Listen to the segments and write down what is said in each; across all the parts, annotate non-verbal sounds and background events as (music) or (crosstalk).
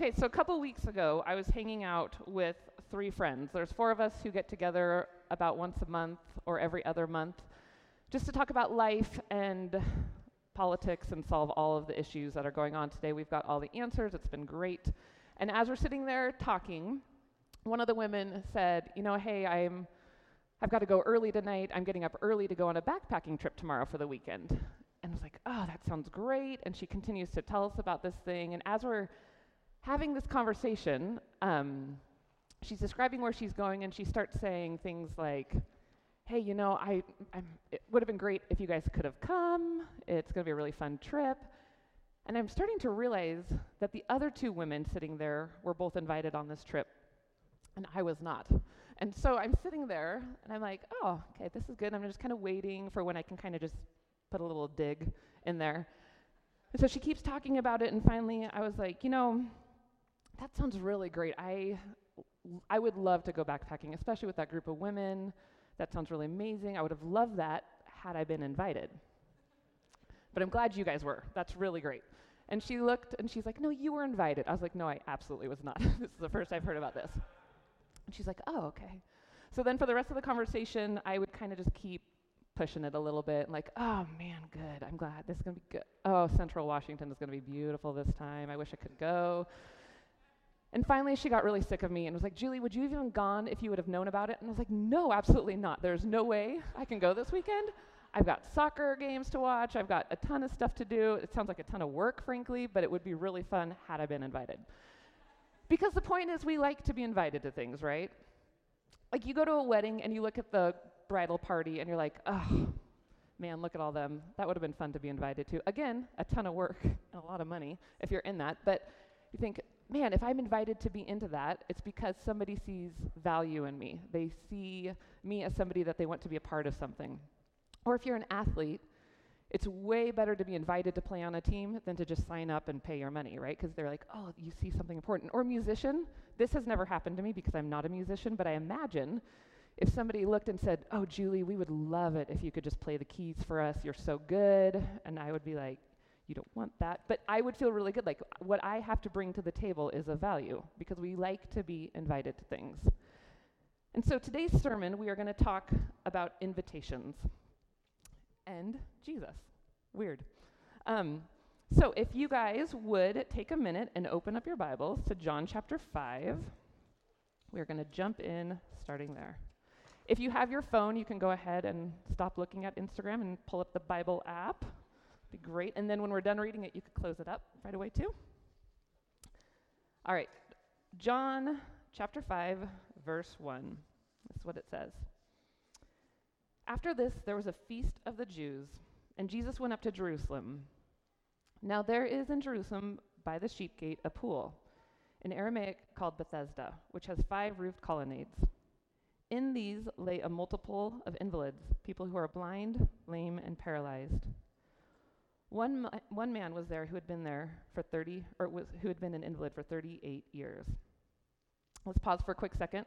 Okay, so a couple weeks ago, I was hanging out with three friends. There's four of us who get together about once a month or every other month just to talk about life and politics and solve all of the issues that are going on today. We've got all the answers, it's been great. And as we're sitting there talking, one of the women said, You know, hey, I'm, I've got to go early tonight. I'm getting up early to go on a backpacking trip tomorrow for the weekend. And I was like, Oh, that sounds great. And she continues to tell us about this thing. And as we're having this conversation, um, she's describing where she's going, and she starts saying things like, hey, you know, I, I'm, it would have been great if you guys could have come. It's going to be a really fun trip. And I'm starting to realize that the other two women sitting there were both invited on this trip, and I was not. And so I'm sitting there, and I'm like, oh, okay, this is good. I'm just kind of waiting for when I can kind of just put a little dig in there. And so she keeps talking about it, and finally I was like, you know, that sounds really great. I, I would love to go backpacking, especially with that group of women. That sounds really amazing. I would have loved that had I been invited. But I'm glad you guys were. That's really great. And she looked and she's like, No, you were invited. I was like, No, I absolutely was not. (laughs) this is the first I've heard about this. And she's like, Oh, okay. So then for the rest of the conversation, I would kind of just keep pushing it a little bit, like, oh man, good. I'm glad this is gonna be good. Oh, Central Washington is gonna be beautiful this time. I wish I could go. And finally, she got really sick of me and was like, Julie, would you have even gone if you would have known about it? And I was like, no, absolutely not. There's no way I can go this weekend. I've got soccer games to watch. I've got a ton of stuff to do. It sounds like a ton of work, frankly, but it would be really fun had I been invited. Because the point is, we like to be invited to things, right? Like, you go to a wedding and you look at the bridal party and you're like, oh, man, look at all them. That would have been fun to be invited to. Again, a ton of work (laughs) and a lot of money if you're in that. But you think, man, if I'm invited to be into that, it's because somebody sees value in me. They see me as somebody that they want to be a part of something. Or if you're an athlete, it's way better to be invited to play on a team than to just sign up and pay your money, right? Because they're like, oh, you see something important. Or musician, this has never happened to me because I'm not a musician, but I imagine if somebody looked and said, oh, Julie, we would love it if you could just play the keys for us. You're so good. And I would be like, you don't want that. But I would feel really good. Like what I have to bring to the table is a value because we like to be invited to things. And so today's sermon, we are going to talk about invitations and Jesus. Weird. Um, so if you guys would take a minute and open up your Bibles to John chapter 5, we're going to jump in starting there. If you have your phone, you can go ahead and stop looking at Instagram and pull up the Bible app. Be great. And then when we're done reading it, you could close it up right away too. All right. John chapter 5, verse 1. This is what it says. After this, there was a feast of the Jews, and Jesus went up to Jerusalem. Now there is in Jerusalem by the sheep gate a pool, in Aramaic called Bethesda, which has five roofed colonnades. In these lay a multiple of invalids, people who are blind, lame, and paralyzed. One, one man was there who had been there for 30, or was, who had been an invalid for 38 years. Let's pause for a quick second.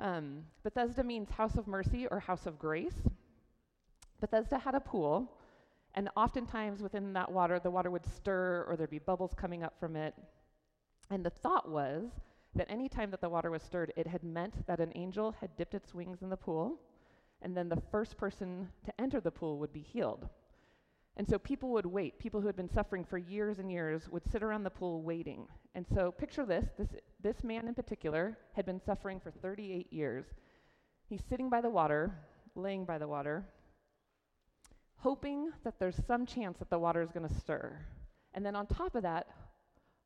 Um, Bethesda means house of mercy or house of grace. Bethesda had a pool, and oftentimes within that water, the water would stir or there'd be bubbles coming up from it. And the thought was that any time that the water was stirred, it had meant that an angel had dipped its wings in the pool, and then the first person to enter the pool would be healed. And so people would wait. People who had been suffering for years and years would sit around the pool waiting. And so picture this this, this man in particular had been suffering for 38 years. He's sitting by the water, laying by the water, hoping that there's some chance that the water is going to stir. And then on top of that,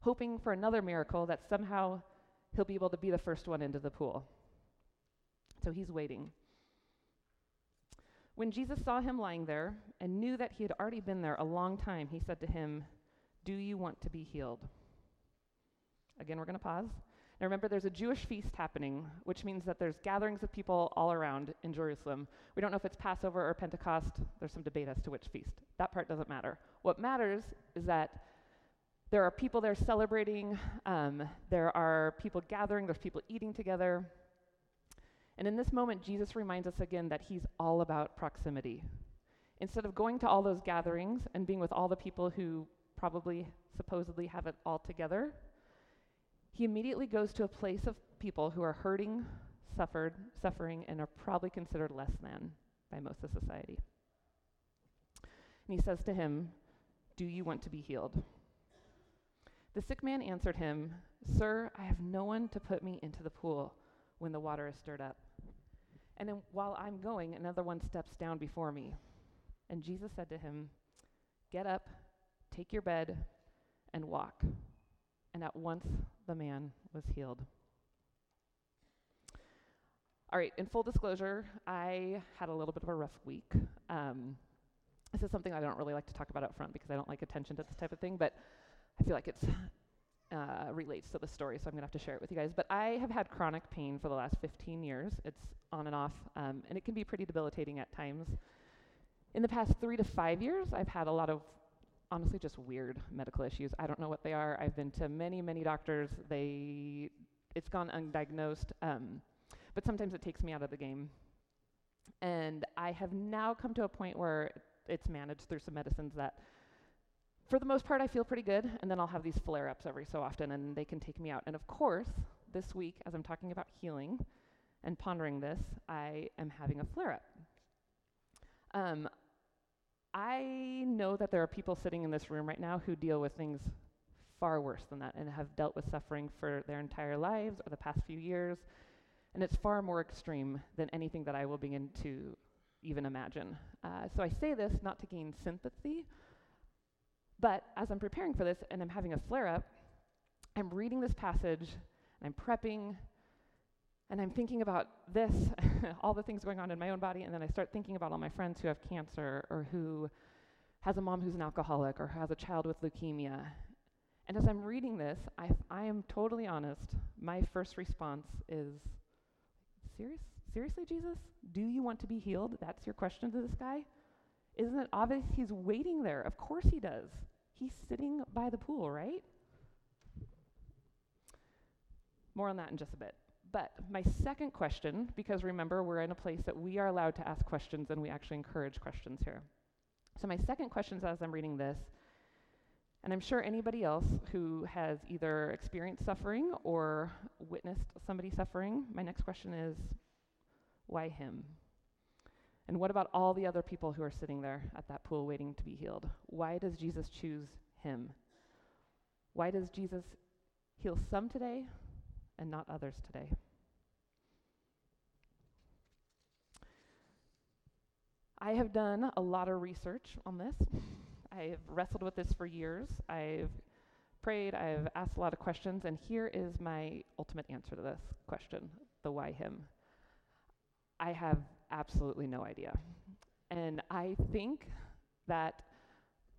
hoping for another miracle that somehow he'll be able to be the first one into the pool. So he's waiting. When Jesus saw him lying there and knew that he had already been there a long time, he said to him, Do you want to be healed? Again, we're going to pause. Now remember, there's a Jewish feast happening, which means that there's gatherings of people all around in Jerusalem. We don't know if it's Passover or Pentecost. There's some debate as to which feast. That part doesn't matter. What matters is that there are people there celebrating, um, there are people gathering, there's people eating together. And in this moment, Jesus reminds us again that he's all about proximity. Instead of going to all those gatherings and being with all the people who probably supposedly have it all together, he immediately goes to a place of people who are hurting, suffered, suffering, and are probably considered less than by most of society. And he says to him, Do you want to be healed? The sick man answered him, Sir, I have no one to put me into the pool when the water is stirred up. And then while I'm going, another one steps down before me. And Jesus said to him, Get up, take your bed, and walk. And at once the man was healed. All right, in full disclosure, I had a little bit of a rough week. Um, this is something I don't really like to talk about up front because I don't like attention to this type of thing, but I feel like it's uh, relates to the story, so I'm gonna have to share it with you guys. But I have had chronic pain for the last 15 years. It's on and off, um, and it can be pretty debilitating at times. In the past three to five years, I've had a lot of honestly just weird medical issues. I don't know what they are. I've been to many, many doctors. They, it's gone undiagnosed, um, but sometimes it takes me out of the game. And I have now come to a point where it's managed through some medicines that for the most part, I feel pretty good, and then I'll have these flare ups every so often, and they can take me out. And of course, this week, as I'm talking about healing and pondering this, I am having a flare up. Um, I know that there are people sitting in this room right now who deal with things far worse than that and have dealt with suffering for their entire lives or the past few years, and it's far more extreme than anything that I will begin to even imagine. Uh, so I say this not to gain sympathy but as I'm preparing for this and I'm having a flare up, I'm reading this passage, and I'm prepping, and I'm thinking about this, (laughs) all the things going on in my own body, and then I start thinking about all my friends who have cancer or who has a mom who's an alcoholic or who has a child with leukemia. And as I'm reading this, I, I am totally honest. My first response is, Serious? Seriously, Jesus? Do you want to be healed? That's your question to this guy? Isn't it obvious he's waiting there? Of course he does. He's sitting by the pool, right? More on that in just a bit. But my second question, because remember, we're in a place that we are allowed to ask questions and we actually encourage questions here. So, my second question is as I'm reading this, and I'm sure anybody else who has either experienced suffering or witnessed somebody suffering, my next question is why him? And what about all the other people who are sitting there at that pool waiting to be healed? Why does Jesus choose him? Why does Jesus heal some today and not others today? I have done a lot of research on this. I've wrestled with this for years. I've prayed, I've asked a lot of questions, and here is my ultimate answer to this question the why him. I have absolutely no idea. And I think that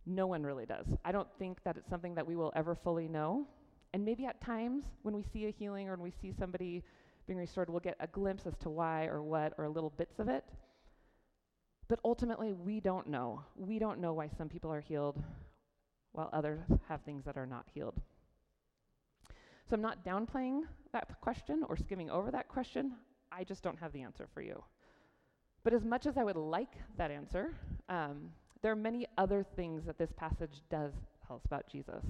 no one really does. I don't think that it's something that we will ever fully know. And maybe at times when we see a healing or when we see somebody being restored, we'll get a glimpse as to why or what or little bits of it. But ultimately, we don't know. We don't know why some people are healed while others have things that are not healed. So I'm not downplaying that question or skimming over that question. I just don't have the answer for you. But as much as I would like that answer, um, there are many other things that this passage does tell us about Jesus.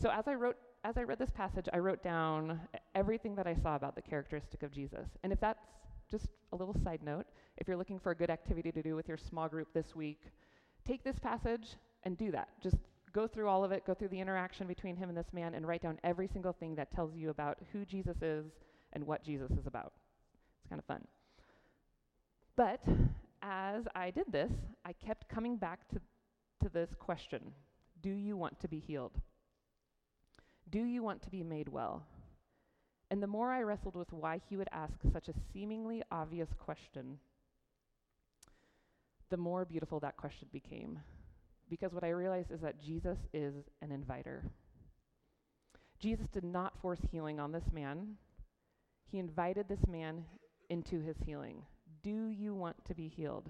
So as I wrote, as I read this passage, I wrote down everything that I saw about the characteristic of Jesus. And if that's just a little side note, if you're looking for a good activity to do with your small group this week, take this passage and do that. Just go through all of it, go through the interaction between him and this man, and write down every single thing that tells you about who Jesus is and what Jesus is about. It's kind of fun. But as I did this, I kept coming back to, to this question Do you want to be healed? Do you want to be made well? And the more I wrestled with why he would ask such a seemingly obvious question, the more beautiful that question became. Because what I realized is that Jesus is an inviter. Jesus did not force healing on this man, he invited this man into his healing. Do you want to be healed?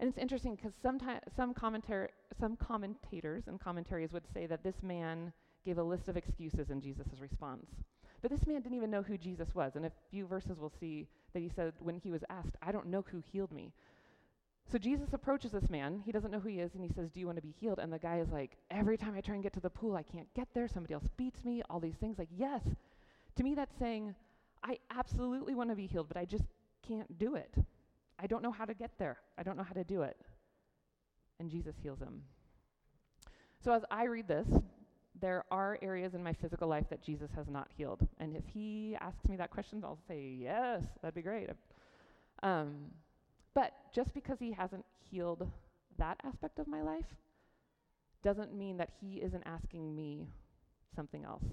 And it's interesting because sometimes some commentar- some commentators and commentaries would say that this man gave a list of excuses in Jesus' response. But this man didn't even know who Jesus was. And a few verses, we'll see that he said, when he was asked, I don't know who healed me. So Jesus approaches this man. He doesn't know who he is, and he says, Do you want to be healed? And the guy is like, Every time I try and get to the pool, I can't get there. Somebody else beats me, all these things. Like, yes. To me, that's saying, I absolutely want to be healed, but I just can't do it. I don't know how to get there. I don't know how to do it. And Jesus heals him. So as I read this, there are areas in my physical life that Jesus has not healed. And if he asks me that question, I'll say, yes, that'd be great. Um, but just because he hasn't healed that aspect of my life doesn't mean that he isn't asking me something else.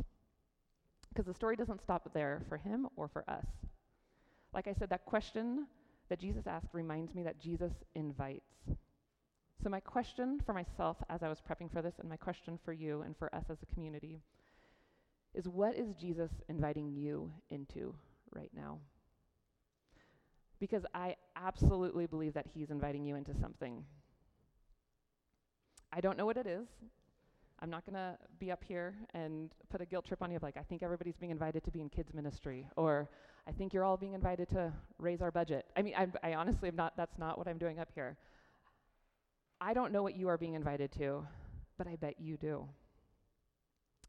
Because the story doesn't stop there for him or for us. Like I said, that question that Jesus asked reminds me that Jesus invites. So, my question for myself as I was prepping for this, and my question for you and for us as a community, is what is Jesus inviting you into right now? Because I absolutely believe that He's inviting you into something. I don't know what it is. I'm not going to be up here and put a guilt trip on you of like, I think everybody's being invited to be in kids' ministry, or I think you're all being invited to raise our budget. I mean, I, I honestly am not, that's not what I'm doing up here. I don't know what you are being invited to, but I bet you do.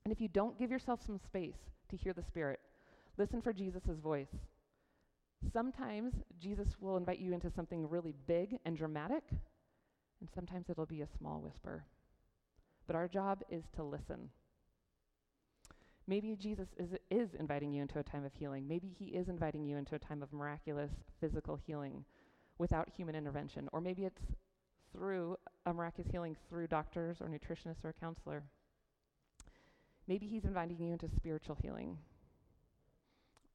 And if you don't give yourself some space to hear the Spirit, listen for Jesus' voice. Sometimes Jesus will invite you into something really big and dramatic, and sometimes it'll be a small whisper. But our job is to listen. Maybe Jesus is, is inviting you into a time of healing. Maybe he is inviting you into a time of miraculous physical healing without human intervention. Or maybe it's through a miraculous healing through doctors or nutritionists or a counselor. Maybe he's inviting you into spiritual healing.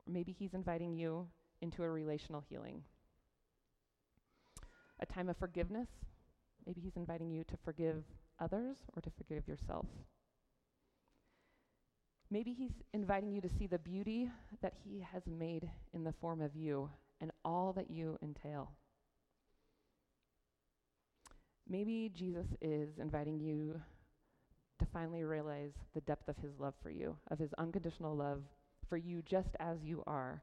Maybe he's inviting you into a relational healing. A time of forgiveness. Maybe he's inviting you to forgive others or to forgive yourself. Maybe he's inviting you to see the beauty that he has made in the form of you and all that you entail. Maybe Jesus is inviting you to finally realize the depth of his love for you, of his unconditional love for you just as you are.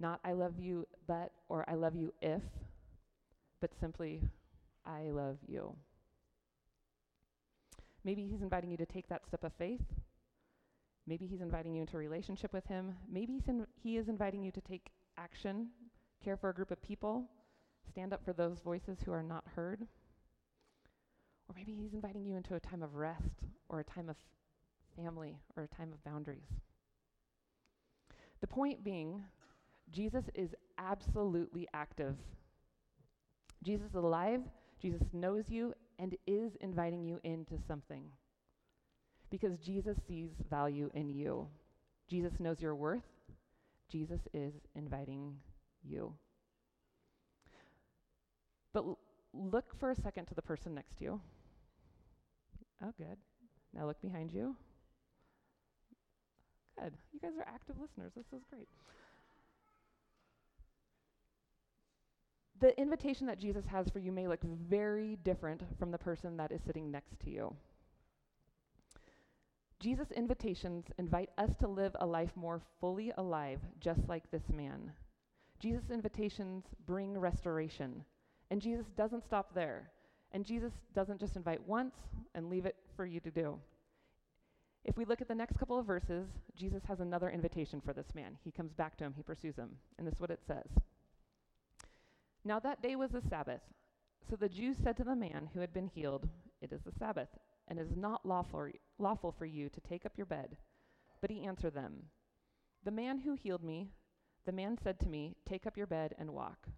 Not I love you, but, or I love you if, but simply, I love you. Maybe he's inviting you to take that step of faith. Maybe he's inviting you into a relationship with him. Maybe in, he is inviting you to take action, care for a group of people, stand up for those voices who are not heard. Or maybe he's inviting you into a time of rest or a time of family or a time of boundaries. The point being, Jesus is absolutely active. Jesus is alive, Jesus knows you, and is inviting you into something. Because Jesus sees value in you. Jesus knows your worth. Jesus is inviting you. But l- look for a second to the person next to you. Oh, good. Now look behind you. Good. You guys are active listeners. This is great. The invitation that Jesus has for you may look very different from the person that is sitting next to you. Jesus' invitations invite us to live a life more fully alive, just like this man. Jesus' invitations bring restoration. And Jesus doesn't stop there. And Jesus doesn't just invite once and leave it for you to do. If we look at the next couple of verses, Jesus has another invitation for this man. He comes back to him, he pursues him. And this is what it says Now that day was the Sabbath. So the Jews said to the man who had been healed, It is the Sabbath, and it is not lawful, lawful for you to take up your bed. But he answered them, The man who healed me, the man said to me, Take up your bed and walk.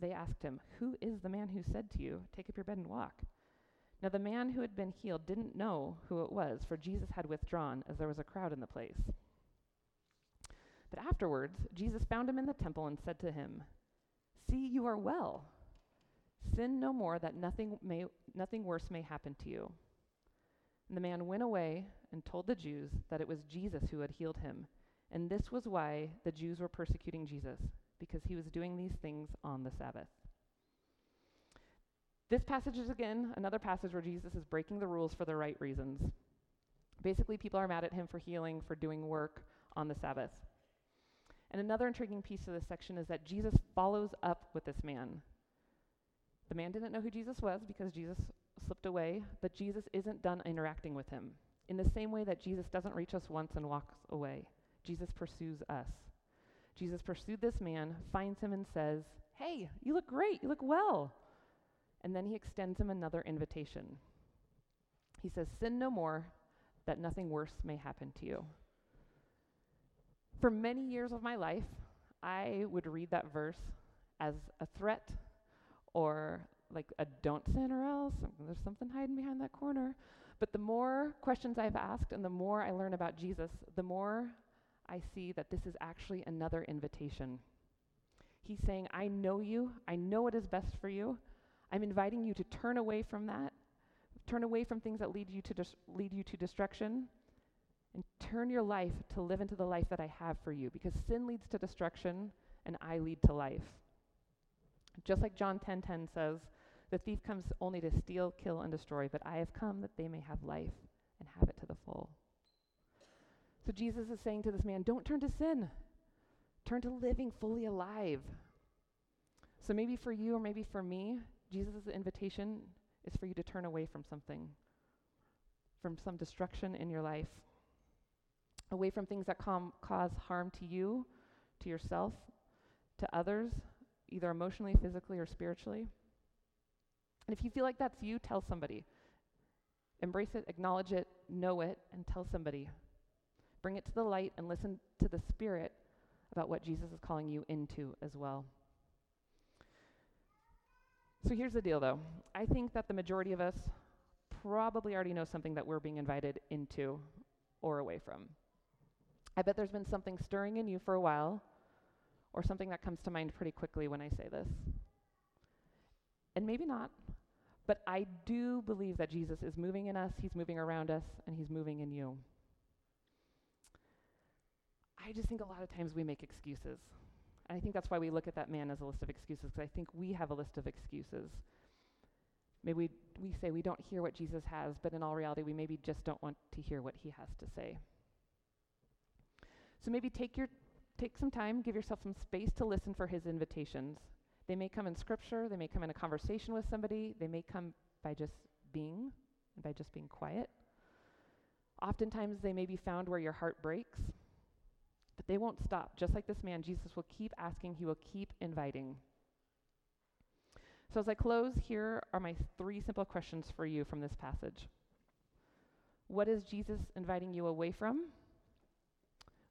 They asked him, Who is the man who said to you, Take up your bed and walk? Now the man who had been healed didn't know who it was, for Jesus had withdrawn, as there was a crowd in the place. But afterwards, Jesus found him in the temple and said to him, See, you are well. Sin no more, that nothing, may, nothing worse may happen to you. And the man went away and told the Jews that it was Jesus who had healed him. And this was why the Jews were persecuting Jesus, because he was doing these things on the Sabbath. This passage is again another passage where Jesus is breaking the rules for the right reasons. Basically, people are mad at him for healing, for doing work on the Sabbath. And another intriguing piece of this section is that Jesus follows up with this man. The man didn't know who Jesus was because Jesus slipped away, but Jesus isn't done interacting with him. In the same way that Jesus doesn't reach us once and walks away, Jesus pursues us. Jesus pursued this man, finds him, and says, Hey, you look great. You look well. And then he extends him another invitation. He says, Sin no more, that nothing worse may happen to you. For many years of my life, I would read that verse as a threat or like a don't sin or else. There's something hiding behind that corner. But the more questions I've asked and the more I learn about Jesus, the more I see that this is actually another invitation. He's saying, I know you, I know what is best for you. I'm inviting you to turn away from that, turn away from things that lead you to, dis- lead you to destruction, and turn your life to live into the life that I have for you. Because sin leads to destruction, and I lead to life. Just like John 10:10 10, 10 says, the thief comes only to steal, kill, and destroy, but I have come that they may have life and have it to the full. So Jesus is saying to this man, don't turn to sin. Turn to living fully alive. So maybe for you or maybe for me, Jesus' invitation is for you to turn away from something, from some destruction in your life, away from things that com- cause harm to you, to yourself, to others, either emotionally, physically, or spiritually. And if you feel like that's you, tell somebody. Embrace it, acknowledge it, know it, and tell somebody. Bring it to the light and listen to the Spirit about what Jesus is calling you into as well. So here's the deal, though. I think that the majority of us probably already know something that we're being invited into or away from. I bet there's been something stirring in you for a while, or something that comes to mind pretty quickly when I say this. And maybe not. But I do believe that Jesus is moving in us, He's moving around us, and He's moving in you. I just think a lot of times we make excuses. And I think that's why we look at that man as a list of excuses, because I think we have a list of excuses. Maybe we, we say we don't hear what Jesus has, but in all reality, we maybe just don't want to hear what he has to say. So maybe take, your, take some time, give yourself some space to listen for his invitations. They may come in scripture, they may come in a conversation with somebody, they may come by just being, by just being quiet. Oftentimes, they may be found where your heart breaks, but they won't stop. Just like this man, Jesus will keep asking, he will keep inviting. So, as I close, here are my three simple questions for you from this passage. What is Jesus inviting you away from?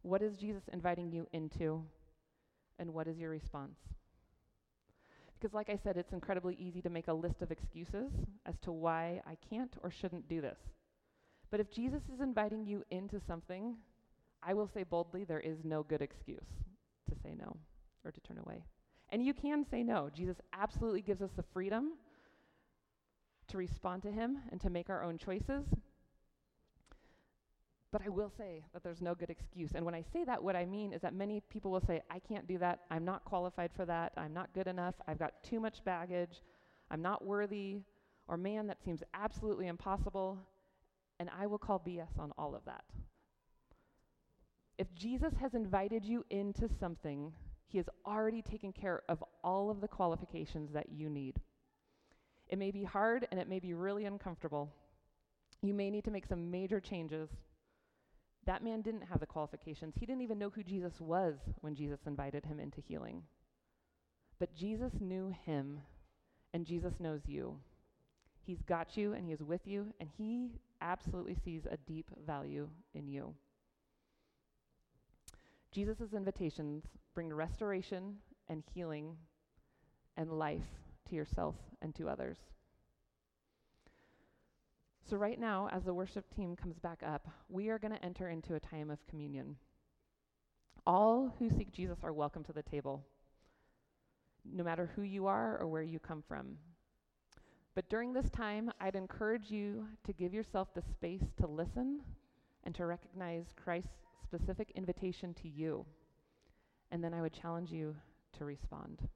What is Jesus inviting you into? And what is your response? Because, like I said, it's incredibly easy to make a list of excuses as to why I can't or shouldn't do this. But if Jesus is inviting you into something, I will say boldly there is no good excuse to say no or to turn away. And you can say no. Jesus absolutely gives us the freedom to respond to him and to make our own choices. But I will say that there's no good excuse. And when I say that, what I mean is that many people will say, I can't do that. I'm not qualified for that. I'm not good enough. I've got too much baggage. I'm not worthy. Or, man, that seems absolutely impossible. And I will call BS on all of that. If Jesus has invited you into something, he has already taken care of all of the qualifications that you need. It may be hard and it may be really uncomfortable. You may need to make some major changes that man didn't have the qualifications. He didn't even know who Jesus was when Jesus invited him into healing. But Jesus knew him, and Jesus knows you. He's got you, and He is with you, and He absolutely sees a deep value in you. Jesus' invitations bring restoration and healing and life to yourself and to others. So, right now, as the worship team comes back up, we are going to enter into a time of communion. All who seek Jesus are welcome to the table, no matter who you are or where you come from. But during this time, I'd encourage you to give yourself the space to listen and to recognize Christ's specific invitation to you. And then I would challenge you to respond.